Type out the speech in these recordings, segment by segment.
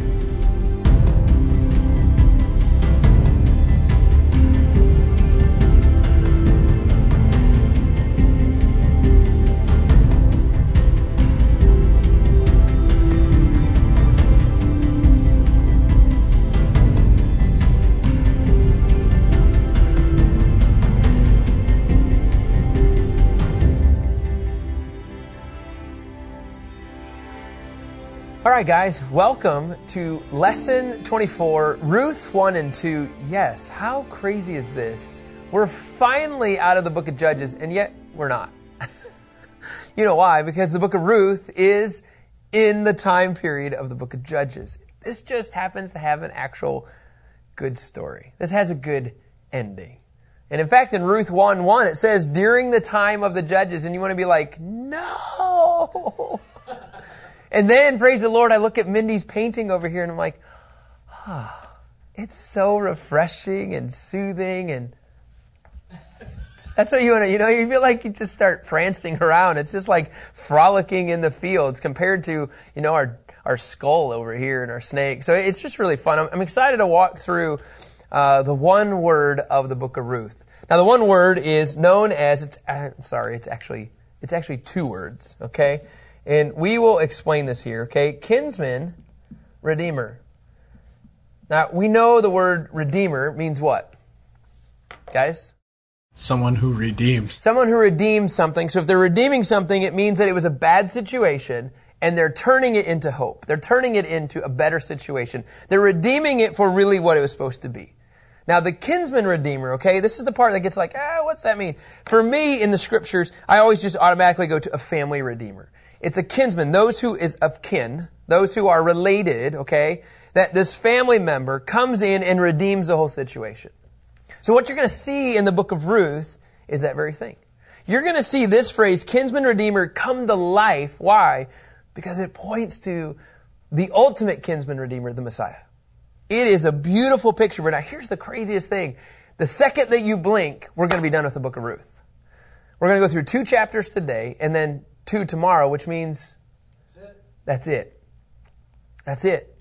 All right, guys, welcome to lesson 24, Ruth 1 and 2. Yes, how crazy is this? We're finally out of the book of Judges, and yet we're not. you know why? Because the book of Ruth is in the time period of the book of Judges. This just happens to have an actual good story. This has a good ending. And in fact, in Ruth 1 1, it says, during the time of the judges, and you want to be like, no! And then, praise the Lord, I look at Mindy's painting over here and I'm like, ah, oh, it's so refreshing and soothing and that's what you want to, you know, you feel like you just start prancing around. It's just like frolicking in the fields compared to, you know, our, our skull over here and our snake. So it's just really fun. I'm, I'm excited to walk through uh, the one word of the book of Ruth. Now, the one word is known as, it's, I'm sorry, it's actually, it's actually two words, okay? And we will explain this here, okay? Kinsman, redeemer. Now, we know the word redeemer means what? Guys? Someone who redeems. Someone who redeems something. So if they're redeeming something, it means that it was a bad situation and they're turning it into hope. They're turning it into a better situation. They're redeeming it for really what it was supposed to be. Now, the kinsman redeemer, okay, this is the part that gets like, ah, what's that mean? For me, in the scriptures, I always just automatically go to a family redeemer. It's a kinsman, those who is of kin, those who are related, okay? That this family member comes in and redeems the whole situation. So what you're going to see in the book of Ruth is that very thing. You're going to see this phrase, kinsman redeemer, come to life. Why? Because it points to the ultimate kinsman redeemer, the Messiah. It is a beautiful picture, but now here's the craziest thing. The second that you blink, we're going to be done with the book of Ruth. We're going to go through two chapters today, and then two tomorrow, which means that's it. That's it.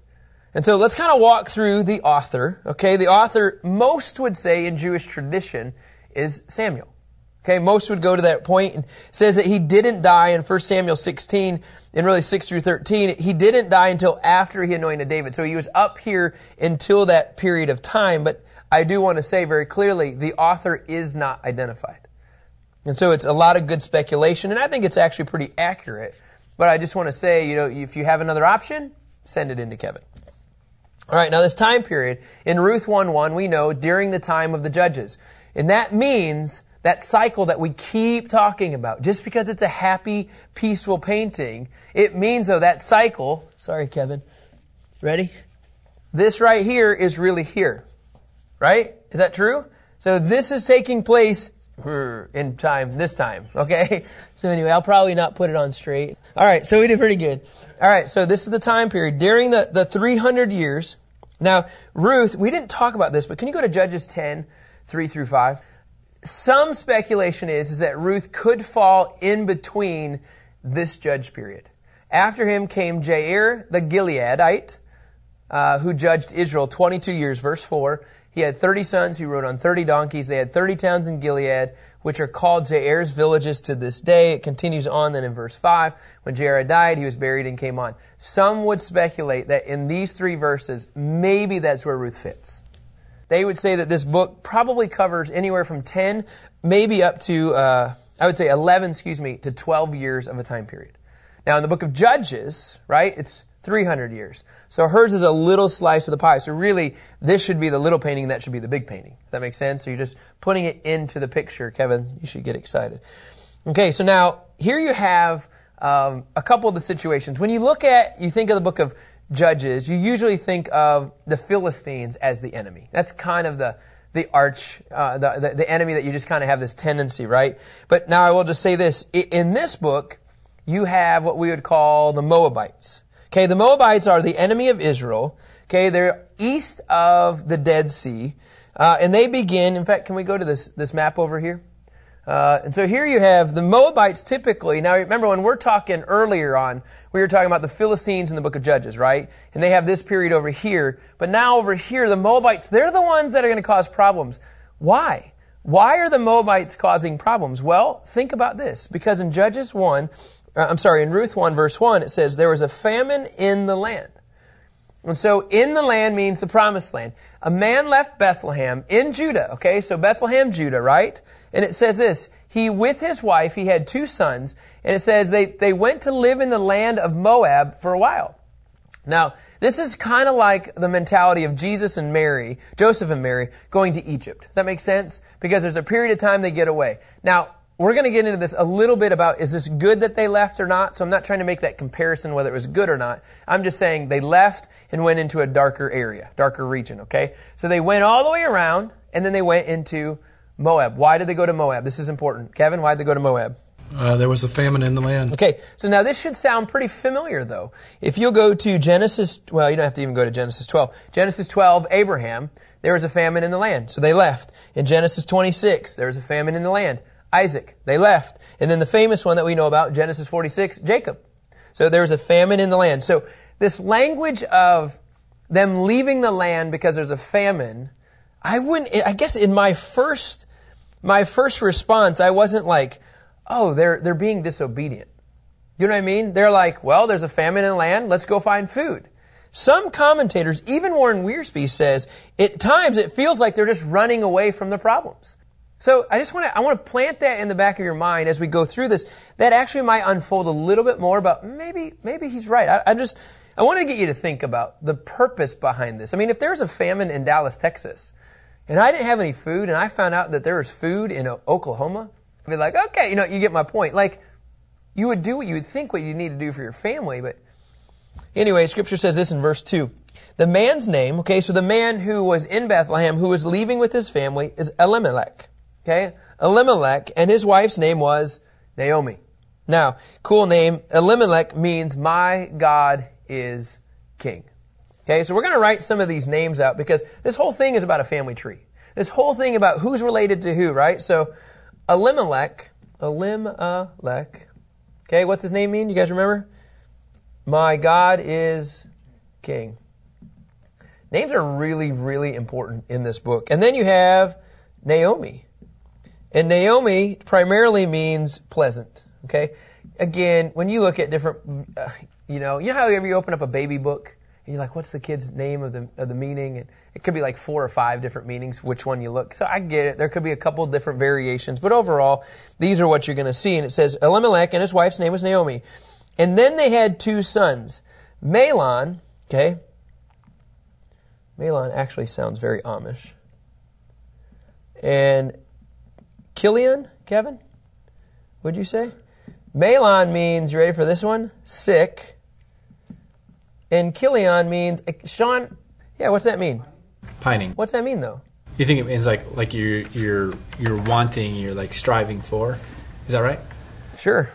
And so let's kind of walk through the author. Okay, the author, most would say in Jewish tradition, is Samuel. Okay, most would go to that point and says that he didn't die in 1 Samuel 16 and really 6 through 13. He didn't die until after he anointed David. So he was up here until that period of time. But I do want to say very clearly, the author is not identified. And so it's a lot of good speculation, and I think it's actually pretty accurate. But I just want to say, you know, if you have another option, send it in to Kevin. All right, now this time period, in Ruth 1 1, we know during the time of the judges. And that means that cycle that we keep talking about. Just because it's a happy, peaceful painting, it means, though, that cycle, sorry, Kevin, ready? This right here is really here. Right? Is that true? So this is taking place in time this time. Okay? So anyway, I'll probably not put it on straight. All right, so we did pretty good. All right, so this is the time period during the, the 300 years. Now, Ruth, we didn't talk about this, but can you go to Judges 10, 3 through 5? Some speculation is, is that Ruth could fall in between this judge period. After him came Jair the Gileadite, uh, who judged Israel 22 years, verse 4. He had 30 sons who rode on 30 donkeys. They had 30 towns in Gilead, which are called Jair's villages to this day. It continues on then in verse 5. When Jair died, he was buried and came on. Some would speculate that in these three verses, maybe that's where Ruth fits. They would say that this book probably covers anywhere from 10, maybe up to, uh, I would say 11, excuse me, to 12 years of a time period. Now, in the book of Judges, right, it's 300 years. So hers is a little slice of the pie. So really, this should be the little painting, and that should be the big painting. Does that make sense? So you're just putting it into the picture. Kevin, you should get excited. Okay, so now here you have um, a couple of the situations. When you look at, you think of the book of Judges, you usually think of the Philistines as the enemy. That's kind of the the arch, uh, the, the, the enemy that you just kind of have this tendency, right? But now I will just say this: in this book, you have what we would call the Moabites. Okay, the Moabites are the enemy of Israel. Okay, they're east of the Dead Sea. Uh, and they begin, in fact, can we go to this, this map over here? Uh, and so here you have the Moabites typically. Now remember when we're talking earlier on, we were talking about the Philistines in the book of Judges, right? And they have this period over here. But now over here, the Moabites, they're the ones that are going to cause problems. Why? Why are the Moabites causing problems? Well, think about this. Because in Judges 1, uh, I'm sorry, in Ruth 1 verse 1, it says, there was a famine in the land. And so in the land means the promised land. A man left Bethlehem in Judah, okay? So Bethlehem, Judah, right? And it says this, he with his wife, he had two sons, and it says they, they went to live in the land of Moab for a while. Now, this is kind of like the mentality of Jesus and Mary, Joseph and Mary, going to Egypt. Does that make sense? Because there's a period of time they get away. Now, we're going to get into this a little bit about is this good that they left or not? So I'm not trying to make that comparison whether it was good or not. I'm just saying they left and went into a darker area, darker region, okay? So they went all the way around and then they went into Moab. Why did they go to Moab? This is important. Kevin, why did they go to Moab? Uh, there was a famine in the land. Okay, so now this should sound pretty familiar though. If you'll go to Genesis, well, you don't have to even go to Genesis 12. Genesis 12, Abraham, there was a famine in the land, so they left. In Genesis 26, there was a famine in the land. Isaac, they left. And then the famous one that we know about, Genesis 46, Jacob. So there was a famine in the land. So this language of them leaving the land because there's a famine, I wouldn't, I guess in my first, my first response, I wasn't like, oh, they're, they're being disobedient. You know what I mean? They're like, well, there's a famine in the land, let's go find food. Some commentators, even Warren Wiersbe says, at times it feels like they're just running away from the problems. So I just want to I want to plant that in the back of your mind as we go through this. That actually might unfold a little bit more about maybe maybe he's right. I, I just I want to get you to think about the purpose behind this. I mean, if there's a famine in Dallas, Texas, and I didn't have any food, and I found out that there was food in uh, Oklahoma, I'd be like, okay, you know, you get my point. Like, you would do what you would think what you need to do for your family, but anyway, Scripture says this in verse two. The man's name, okay, so the man who was in Bethlehem, who was leaving with his family, is Elimelech. Okay? Elimelech, and his wife's name was Naomi. Now, cool name. Elimelech means my God is king. Okay, so we're going to write some of these names out because this whole thing is about a family tree. This whole thing about who's related to who, right? So, Elimelech, Elimelech. Okay, what's his name mean? You guys remember? My God is king. Names are really, really important in this book. And then you have Naomi. And Naomi primarily means pleasant. Okay? Again, when you look at different, uh, you know, you know how ever you open up a baby book and you're like, what's the kid's name of the, of the meaning? And it could be like four or five different meanings, which one you look. So I get it. There could be a couple different variations, but overall, these are what you're going to see. And it says Elimelech and his wife's name was Naomi. And then they had two sons. Mahlon, okay? Mahlon actually sounds very Amish. And Chilion, Kevin? Would you say? Mahlon means, you ready for this one? Sick. And Chilion means, eh, Sean, yeah, what's that mean? Pining. What's that mean though? You think it means like like you're you're you're wanting, you're like striving for. Is that right? Sure.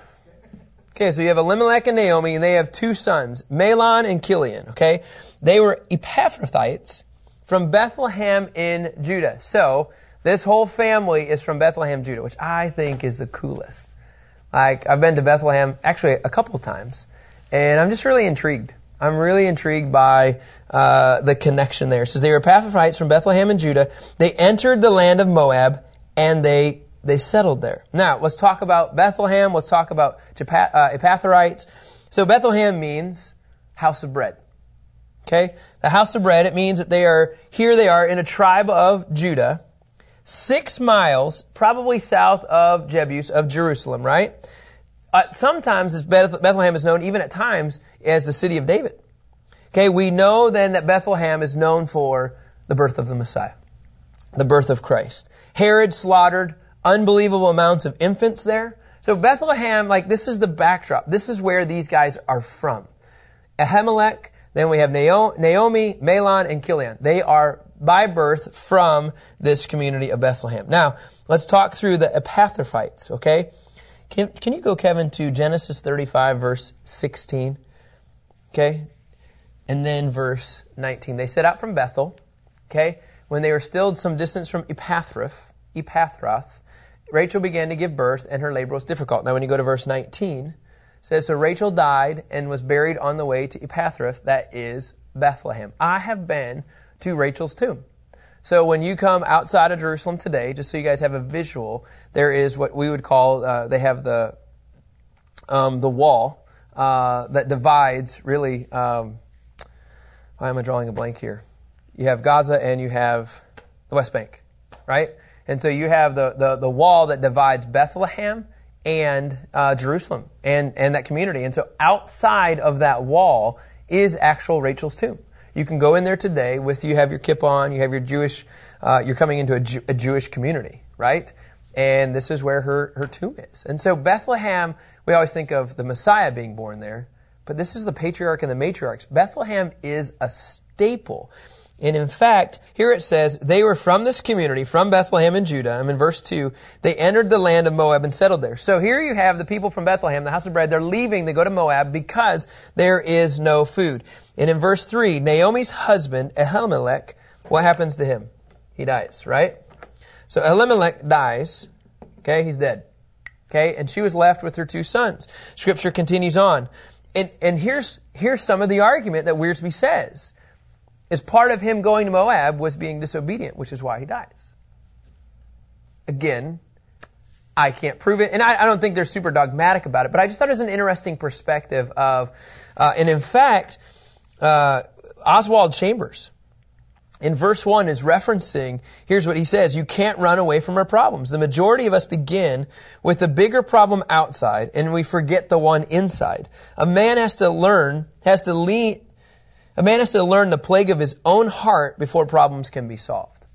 Okay, so you have Elimelech and Naomi, and they have two sons, Mahlon and Chilion. Okay, they were Epaphrathites from Bethlehem in Judah. So this whole family is from Bethlehem, Judah, which I think is the coolest. Like, I've been to Bethlehem actually a couple times, and I'm just really intrigued. I'm really intrigued by uh, the connection there. It says they were Epaphrathites from Bethlehem and Judah. They entered the land of Moab, and they they settled there. Now, let's talk about Bethlehem. Let's talk about uh, Epaphrathites. So Bethlehem means house of bread. Okay? The house of bread, it means that they are, here they are in a tribe of Judah six miles, probably south of Jebus, of Jerusalem, right? Uh, sometimes Bethlehem is known, even at times, as the city of David. Okay, we know then that Bethlehem is known for the birth of the Messiah, the birth of Christ. Herod slaughtered unbelievable amounts of infants there. So Bethlehem, like this is the backdrop. This is where these guys are from. Ahimelech, then we have Naomi, Mahlon, and Chilion. They are by birth from this community of Bethlehem. Now, let's talk through the Epaphrathites, okay? Can, can you go, Kevin, to Genesis 35, verse 16? Okay? And then verse 19. They set out from Bethel, okay? When they were still some distance from Epaphrath, Epaphrath, Rachel began to give birth, and her labor was difficult. Now, when you go to verse 19, it says, So Rachel died and was buried on the way to Epaphrath, that is Bethlehem. I have been to Rachel's tomb. So when you come outside of Jerusalem today, just so you guys have a visual, there is what we would call, uh, they have the, um, the wall uh, that divides really, um, why am I drawing a blank here? You have Gaza and you have the West Bank, right? And so you have the, the, the wall that divides Bethlehem and uh, Jerusalem and, and that community. And so outside of that wall is actual Rachel's tomb. You can go in there today with you have your kippah on, you have your Jewish, uh, you're coming into a, Jew, a Jewish community, right? And this is where her, her tomb is. And so Bethlehem, we always think of the Messiah being born there, but this is the patriarch and the matriarchs. Bethlehem is a staple. And in fact, here it says, they were from this community, from Bethlehem in Judah. I'm in verse 2. They entered the land of Moab and settled there. So here you have the people from Bethlehem, the house of bread. They're leaving. They go to Moab because there is no food. And in verse 3, Naomi's husband, Elimelech, what happens to him? He dies, right? So Elimelech dies. Okay, he's dead. Okay, and she was left with her two sons. Scripture continues on. And, and here's, here's some of the argument that Wiersbe says. Is part of him going to Moab was being disobedient, which is why he dies. Again, I can't prove it, and I, I don't think they're super dogmatic about it, but I just thought it was an interesting perspective of, uh, and in fact, uh, Oswald Chambers in verse 1 is referencing, here's what he says, you can't run away from our problems. The majority of us begin with the bigger problem outside and we forget the one inside. A man has to learn, has to lean, a man has to learn the plague of his own heart before problems can be solved.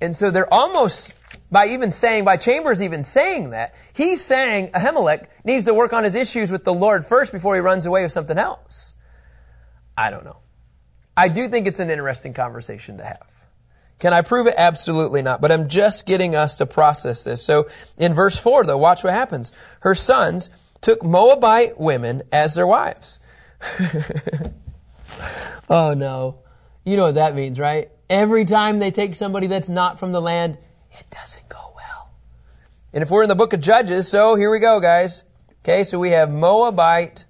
And so they're almost, by even saying, by Chambers even saying that, he's saying Ahimelech needs to work on his issues with the Lord first before he runs away with something else. I don't know. I do think it's an interesting conversation to have. Can I prove it? Absolutely not. But I'm just getting us to process this. So in verse 4, though, watch what happens. Her sons took Moabite women as their wives. oh no. You know what that means, right? Every time they take somebody that's not from the land, it doesn't go well. And if we're in the book of Judges, so here we go, guys. Okay, so we have Moabite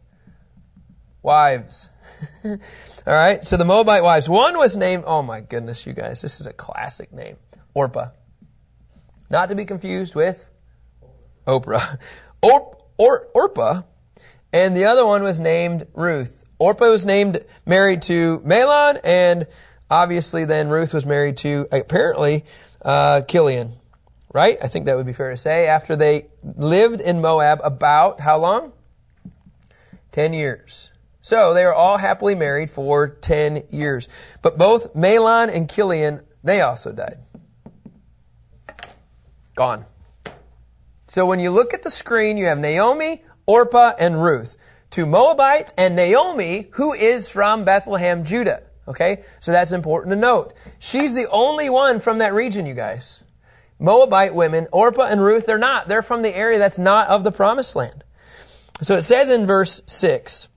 wives. All right, so the Moabite wives. One was named, oh my goodness, you guys, this is a classic name Orpah. Not to be confused with Oprah. Or, or, Orpah. And the other one was named Ruth. Orpah was named, married to Mahlon, and obviously then Ruth was married to, apparently, uh, Chilion. Right? I think that would be fair to say. After they lived in Moab about how long? Ten years. So they are all happily married for 10 years. But both Mahlon and Chilion, they also died. Gone. So when you look at the screen, you have Naomi, Orpah, and Ruth. Two Moabites and Naomi, who is from Bethlehem, Judah. Okay? So that's important to note. She's the only one from that region, you guys. Moabite women, Orpah and Ruth, they're not. They're from the area that's not of the promised land. So it says in verse 6,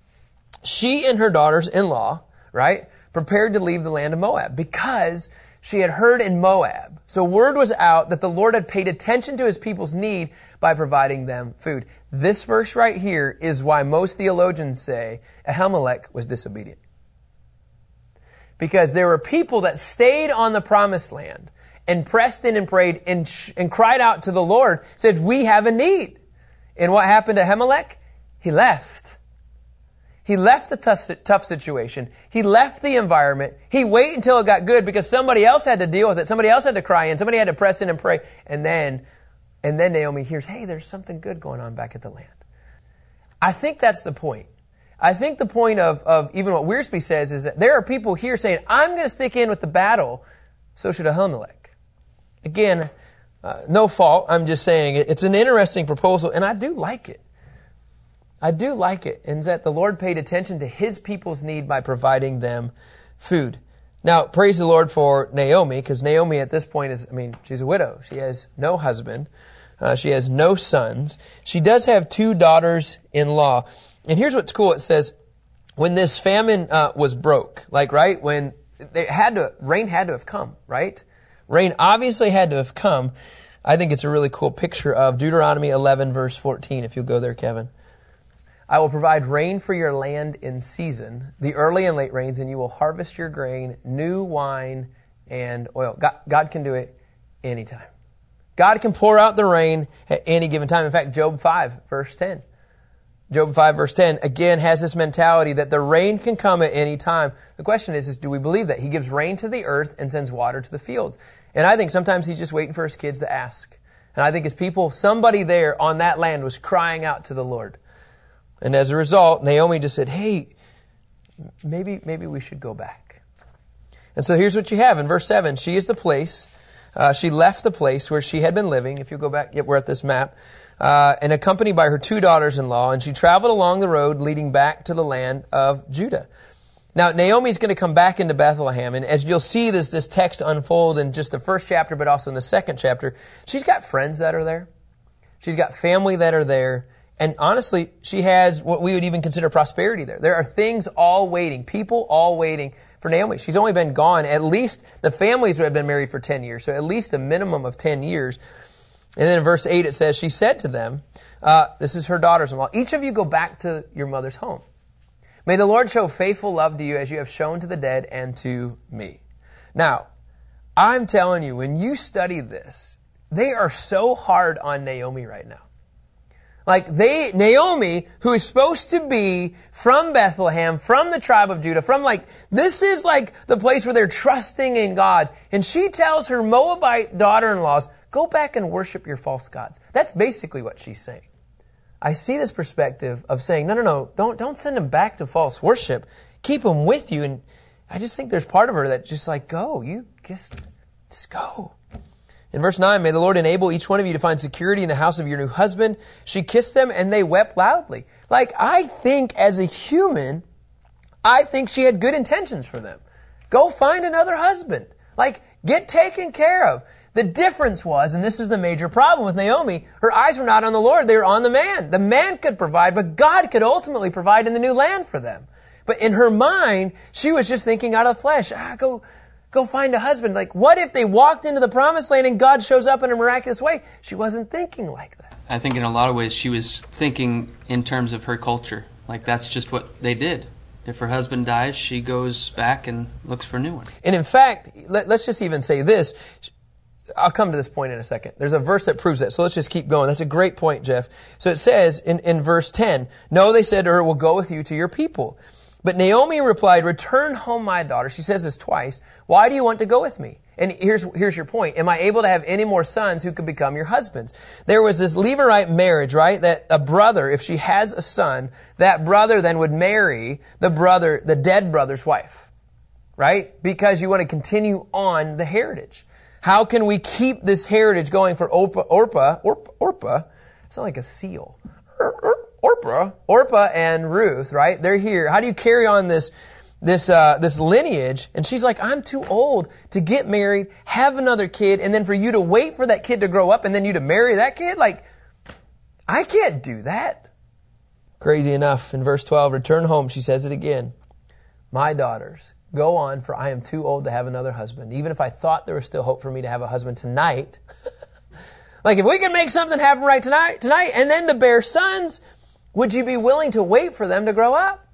she and her daughters in law, right, prepared to leave the land of Moab because she had heard in Moab. So word was out that the Lord had paid attention to his people's need by providing them food. This verse right here is why most theologians say Ahimelech was disobedient. Because there were people that stayed on the promised land and pressed in and prayed and, sh- and cried out to the Lord, said, we have a need. And what happened to Ahimelech? He left. He left the tough, tough situation. He left the environment. He waited until it got good because somebody else had to deal with it. Somebody else had to cry in. Somebody had to press in and pray. And then, and then Naomi hears, hey, there's something good going on back at the land. I think that's the point. I think the point of, of even what Wiersbe says is that there are people here saying, I'm going to stick in with the battle. So should Ahimelech. Again, uh, no fault. I'm just saying it's an interesting proposal and I do like it. I do like it, in that the Lord paid attention to his people's need by providing them food. Now, praise the Lord for Naomi, because Naomi at this point is, I mean, she's a widow. She has no husband. Uh, she has no sons. She does have two daughters in law. And here's what's cool. It says, when this famine uh, was broke, like, right, when they had to, rain had to have come, right? Rain obviously had to have come. I think it's a really cool picture of Deuteronomy 11, verse 14, if you'll go there, Kevin. I will provide rain for your land in season, the early and late rains, and you will harvest your grain, new wine, and oil. God, God can do it anytime. God can pour out the rain at any given time. In fact, Job 5, verse 10. Job 5 verse 10 again has this mentality that the rain can come at any time. The question is, is do we believe that? He gives rain to the earth and sends water to the fields. And I think sometimes he's just waiting for his kids to ask. And I think his people, somebody there on that land was crying out to the Lord. And as a result, Naomi just said, hey, maybe, maybe we should go back. And so here's what you have in verse 7. She is the place, uh, she left the place where she had been living. If you go back, yep, we're at this map uh, and accompanied by her two daughters in law, and she traveled along the road leading back to the land of Judah. Now, Naomi's going to come back into Bethlehem, and as you'll see this, this text unfold in just the first chapter, but also in the second chapter, she's got friends that are there. She's got family that are there. And honestly, she has what we would even consider prosperity there. There are things all waiting, people all waiting for Naomi. She's only been gone at least, the families have been married for 10 years, so at least a minimum of 10 years. And then in verse 8 it says, She said to them, uh, This is her daughters in law, each of you go back to your mother's home. May the Lord show faithful love to you as you have shown to the dead and to me. Now, I'm telling you, when you study this, they are so hard on Naomi right now. Like they, Naomi, who is supposed to be from Bethlehem, from the tribe of Judah, from like, this is like the place where they're trusting in God. And she tells her Moabite daughter-in-laws, Go back and worship your false gods. That's basically what she's saying. I see this perspective of saying, no, no, no, don't, don't send them back to false worship. Keep them with you. And I just think there's part of her that just like, go, you just, just go. In verse 9, may the Lord enable each one of you to find security in the house of your new husband. She kissed them and they wept loudly. Like, I think as a human, I think she had good intentions for them. Go find another husband. Like, get taken care of. The difference was, and this is the major problem with Naomi, her eyes were not on the Lord, they were on the man. The man could provide, but God could ultimately provide in the new land for them. But in her mind, she was just thinking out of the flesh, ah, go, go find a husband. Like, what if they walked into the promised land and God shows up in a miraculous way? She wasn't thinking like that. I think in a lot of ways she was thinking in terms of her culture. Like, that's just what they did. If her husband dies, she goes back and looks for a new one. And in fact, let, us just even say this. I'll come to this point in a second. There's a verse that proves that. So let's just keep going. That's a great point, Jeff. So it says in, in verse 10, No, they said to her, we'll go with you to your people. But Naomi replied, Return home, my daughter. She says this twice. Why do you want to go with me? And here's, here's your point. Am I able to have any more sons who could become your husbands? There was this Levirate marriage, right? That a brother, if she has a son, that brother then would marry the brother, the dead brother's wife. Right? Because you want to continue on the heritage. How can we keep this heritage going for Orpah? Orpah, Orpah, Orpah it's not like a seal. Orpah, Orpah and Ruth, right? They're here. How do you carry on this, this, uh, this lineage? And she's like, I'm too old to get married, have another kid, and then for you to wait for that kid to grow up and then you to marry that kid? Like, I can't do that. Crazy enough, in verse 12, return home, she says it again. My daughters, Go on, for I am too old to have another husband. Even if I thought there was still hope for me to have a husband tonight, like if we can make something happen right tonight, tonight, and then to bear sons, would you be willing to wait for them to grow up?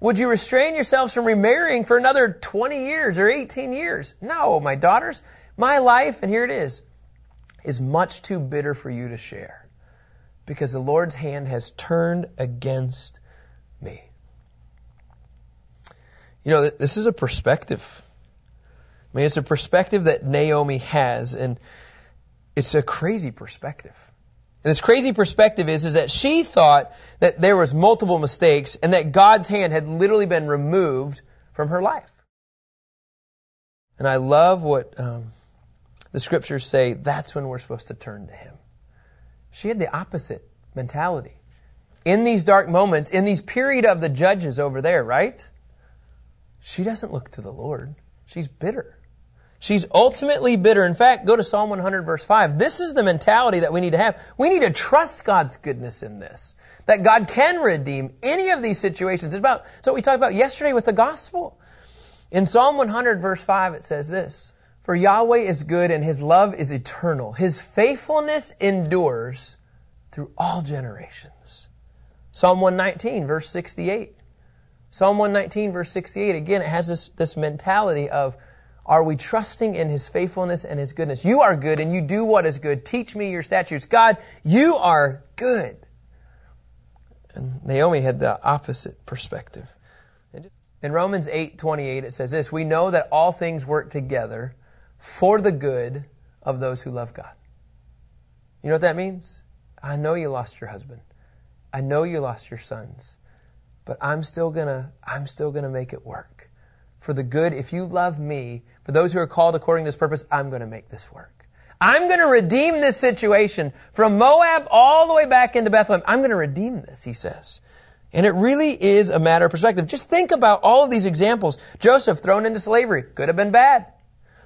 Would you restrain yourselves from remarrying for another 20 years or 18 years? No, my daughters, my life, and here it is, is much too bitter for you to share because the Lord's hand has turned against me. You know, this is a perspective. I mean, it's a perspective that Naomi has, and it's a crazy perspective. And this crazy perspective is, is that she thought that there was multiple mistakes and that God's hand had literally been removed from her life. And I love what um, the scriptures say that's when we're supposed to turn to Him. She had the opposite mentality. In these dark moments, in these period of the judges over there, right? she doesn't look to the Lord. She's bitter. She's ultimately bitter. In fact, go to Psalm 100 verse 5. This is the mentality that we need to have. We need to trust God's goodness in this. That God can redeem any of these situations. It's about, what we talked about yesterday with the gospel. In Psalm 100 verse 5 it says this, For Yahweh is good and his love is eternal. His faithfulness endures through all generations. Psalm 119, verse 68. Psalm 119, verse 68, again, it has this, this mentality of are we trusting in his faithfulness and his goodness? You are good and you do what is good. Teach me your statutes. God, you are good. And Naomi had the opposite perspective. In Romans 8 28, it says this We know that all things work together for the good of those who love God. You know what that means? I know you lost your husband. I know you lost your sons. But I'm still gonna I'm still gonna make it work. For the good, if you love me, for those who are called according to this purpose, I'm gonna make this work. I'm gonna redeem this situation from Moab all the way back into Bethlehem. I'm gonna redeem this, he says. And it really is a matter of perspective. Just think about all of these examples. Joseph thrown into slavery could have been bad.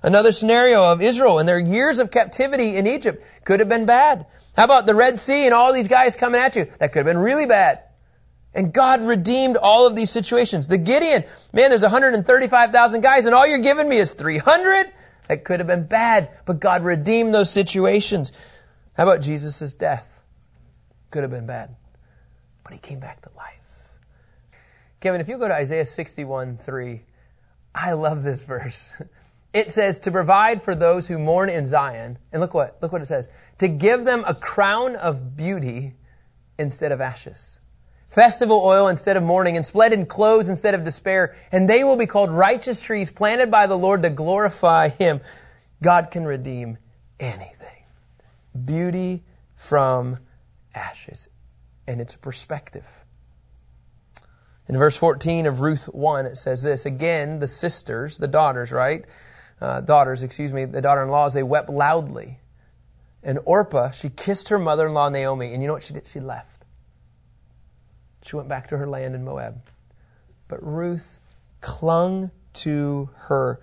Another scenario of Israel and their years of captivity in Egypt could have been bad. How about the Red Sea and all these guys coming at you? That could have been really bad. And God redeemed all of these situations. The Gideon, man, there's 135,000 guys and all you're giving me is 300? That could have been bad, but God redeemed those situations. How about Jesus' death? Could have been bad, but he came back to life. Kevin, if you go to Isaiah 61 3, I love this verse. It says to provide for those who mourn in Zion, and look what look what it says: to give them a crown of beauty instead of ashes, festival oil instead of mourning, and splendid clothes instead of despair, and they will be called righteous trees planted by the Lord to glorify Him. God can redeem anything. Beauty from ashes, and it's a perspective. In verse 14 of Ruth 1, it says this again, the sisters, the daughters, right? Uh, daughters, excuse me, the daughter in laws, they wept loudly. And Orpah, she kissed her mother in law Naomi, and you know what she did? She left. She went back to her land in Moab. But Ruth clung to her.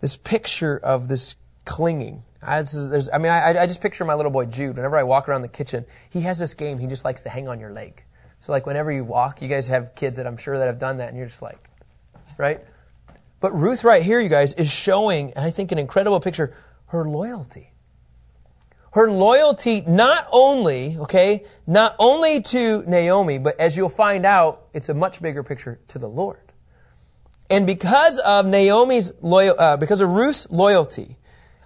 This picture of this clinging. I, I mean, I, I just picture my little boy Jude. Whenever I walk around the kitchen, he has this game. He just likes to hang on your leg. So like whenever you walk, you guys have kids that I'm sure that have done that, and you're just like, right? But Ruth right here, you guys, is showing, and I think, an incredible picture, her loyalty. Her loyalty not only, okay, not only to Naomi, but as you'll find out, it's a much bigger picture to the Lord. And because of Naomi's loyal, uh, because of Ruth's loyalty,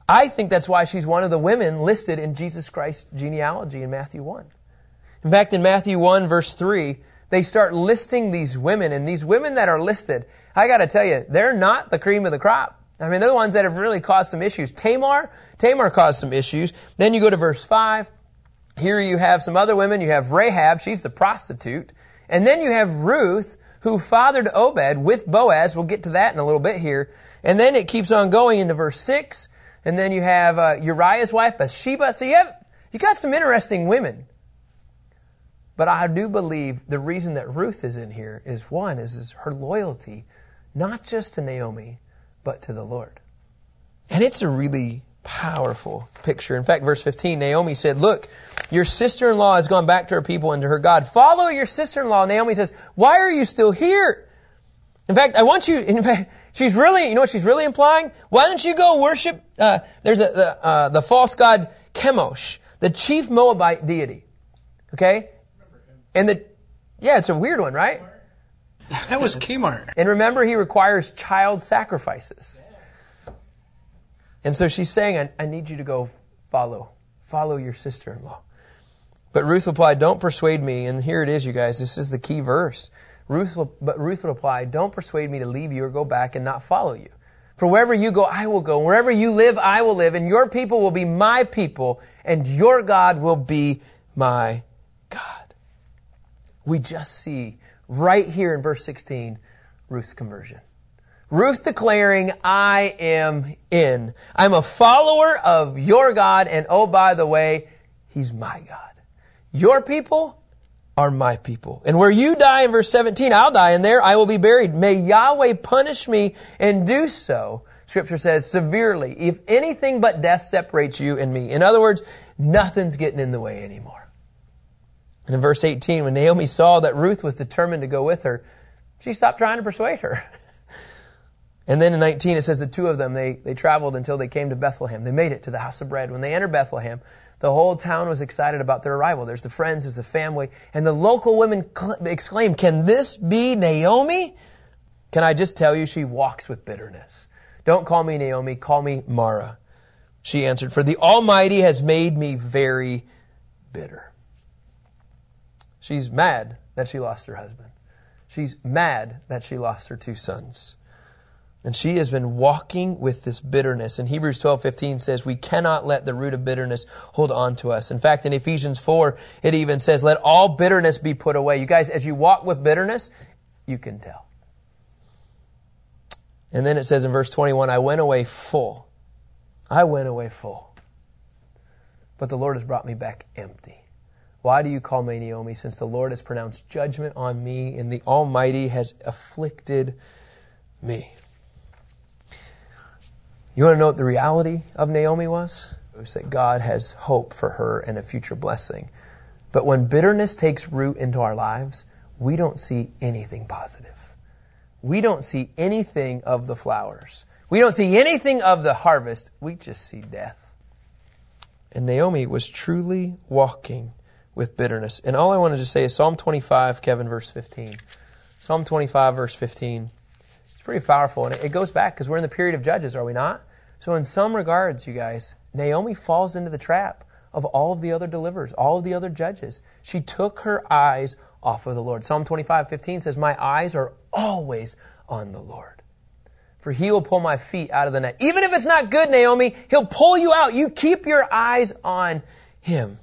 I think that's why she's one of the women listed in Jesus Christ's genealogy in Matthew 1. In fact, in Matthew 1, verse 3, they start listing these women, and these women that are listed, I gotta tell you, they're not the cream of the crop. I mean, they're the ones that have really caused some issues. Tamar, Tamar caused some issues. Then you go to verse 5. Here you have some other women. You have Rahab, she's the prostitute. And then you have Ruth, who fathered Obed with Boaz. We'll get to that in a little bit here. And then it keeps on going into verse 6. And then you have uh, Uriah's wife, Bathsheba. So you have, you got some interesting women. But I do believe the reason that Ruth is in here is one, is, is her loyalty, not just to Naomi, but to the Lord. And it's a really powerful picture. In fact, verse 15, Naomi said, Look, your sister in law has gone back to her people and to her God. Follow your sister in law. Naomi says, Why are you still here? In fact, I want you, in fact, she's really, you know what she's really implying? Why don't you go worship, uh, there's a, the, uh, the false god Chemosh, the chief Moabite deity. Okay? And the, yeah, it's a weird one, right? That was Kmart. And remember, he requires child sacrifices. And so she's saying, I, I need you to go follow, follow your sister in law. But Ruth replied, Don't persuade me. And here it is, you guys. This is the key verse. Ruth, but Ruth replied, Don't persuade me to leave you or go back and not follow you. For wherever you go, I will go. Wherever you live, I will live. And your people will be my people, and your God will be my God. We just see right here in verse 16 Ruth's conversion. Ruth declaring, I am in. I'm a follower of your God, and oh, by the way, He's my God. Your people are my people. And where you die in verse 17, I'll die, and there I will be buried. May Yahweh punish me and do so, Scripture says, severely, if anything but death separates you and me. In other words, nothing's getting in the way anymore. And in verse 18, when Naomi saw that Ruth was determined to go with her, she stopped trying to persuade her. And then in 19, it says the two of them, they, they traveled until they came to Bethlehem. They made it to the house of bread. When they entered Bethlehem, the whole town was excited about their arrival. There's the friends, there's the family, and the local women cl- exclaimed, Can this be Naomi? Can I just tell you, she walks with bitterness. Don't call me Naomi, call me Mara. She answered, For the Almighty has made me very bitter. She's mad that she lost her husband. She's mad that she lost her two sons. And she has been walking with this bitterness. And Hebrews 12, 15 says, we cannot let the root of bitterness hold on to us. In fact, in Ephesians 4, it even says, let all bitterness be put away. You guys, as you walk with bitterness, you can tell. And then it says in verse 21, I went away full. I went away full. But the Lord has brought me back empty. Why do you call me Naomi, since the Lord has pronounced judgment on me and the Almighty has afflicted me? You want to know what the reality of Naomi was? It was that God has hope for her and a future blessing. But when bitterness takes root into our lives, we don't see anything positive. We don't see anything of the flowers. We don't see anything of the harvest. We just see death. And Naomi was truly walking with bitterness. And all I wanted to say is Psalm 25, Kevin, verse 15. Psalm 25, verse 15 It's pretty powerful. And it goes back because we're in the period of Judges, are we not? So, in some regards, you guys, Naomi falls into the trap of all of the other deliverers, all of the other judges. She took her eyes off of the Lord. Psalm 25, 15 says, My eyes are always on the Lord. For he will pull my feet out of the net. Even if it's not good, Naomi, he'll pull you out. You keep your eyes on him.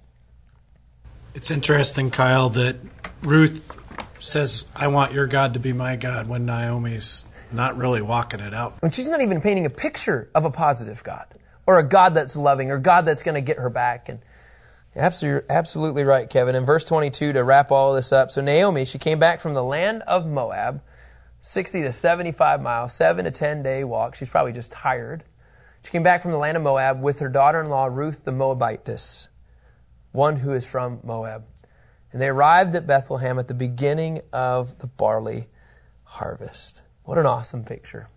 It's interesting, Kyle, that Ruth says, I want your God to be my God when Naomi's not really walking it out. And she's not even painting a picture of a positive God or a God that's loving or God that's going to get her back. And absolutely, absolutely right, Kevin. In verse 22, to wrap all this up, so Naomi, she came back from the land of Moab, 60 to 75 miles, 7 to 10 day walk. She's probably just tired. She came back from the land of Moab with her daughter in law, Ruth the Moabitess, one who is from Moab. And they arrived at Bethlehem at the beginning of the barley harvest. What an awesome picture.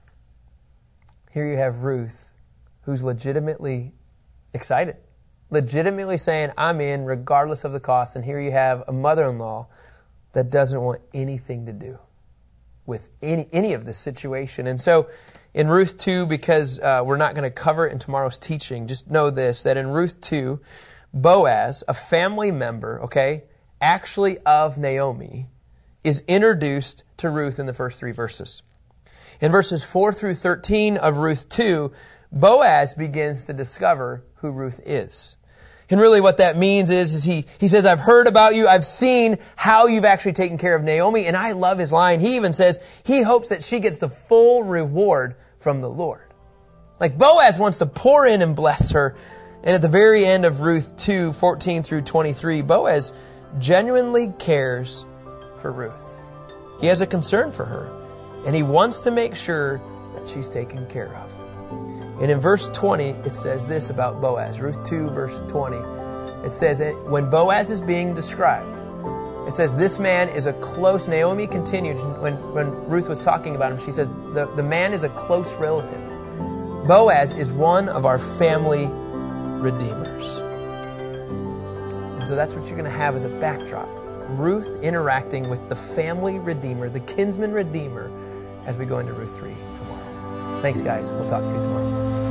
Here you have Ruth, who's legitimately excited, legitimately saying, I'm in regardless of the cost. And here you have a mother in law that doesn't want anything to do with any, any of this situation. And so in Ruth 2, because uh, we're not going to cover it in tomorrow's teaching, just know this that in Ruth 2, Boaz, a family member, okay, actually of Naomi, is introduced to Ruth in the first three verses. In verses 4 through 13 of Ruth 2, Boaz begins to discover who Ruth is. And really what that means is, is he, he says, I've heard about you. I've seen how you've actually taken care of Naomi. And I love his line. He even says he hopes that she gets the full reward from the Lord. Like Boaz wants to pour in and bless her. And at the very end of Ruth 2, 14 through 23, Boaz genuinely cares for Ruth. He has a concern for her and he wants to make sure that she's taken care of. And in verse 20, it says this about Boaz. Ruth 2, verse 20. It says, when Boaz is being described, it says, This man is a close, Naomi continued when, when Ruth was talking about him, she says, the, the man is a close relative. Boaz is one of our family redeemers. And so that's what you're going to have as a backdrop. Ruth interacting with the family redeemer, the kinsman redeemer, as we go into Ruth 3 tomorrow. Thanks, guys. We'll talk to you tomorrow.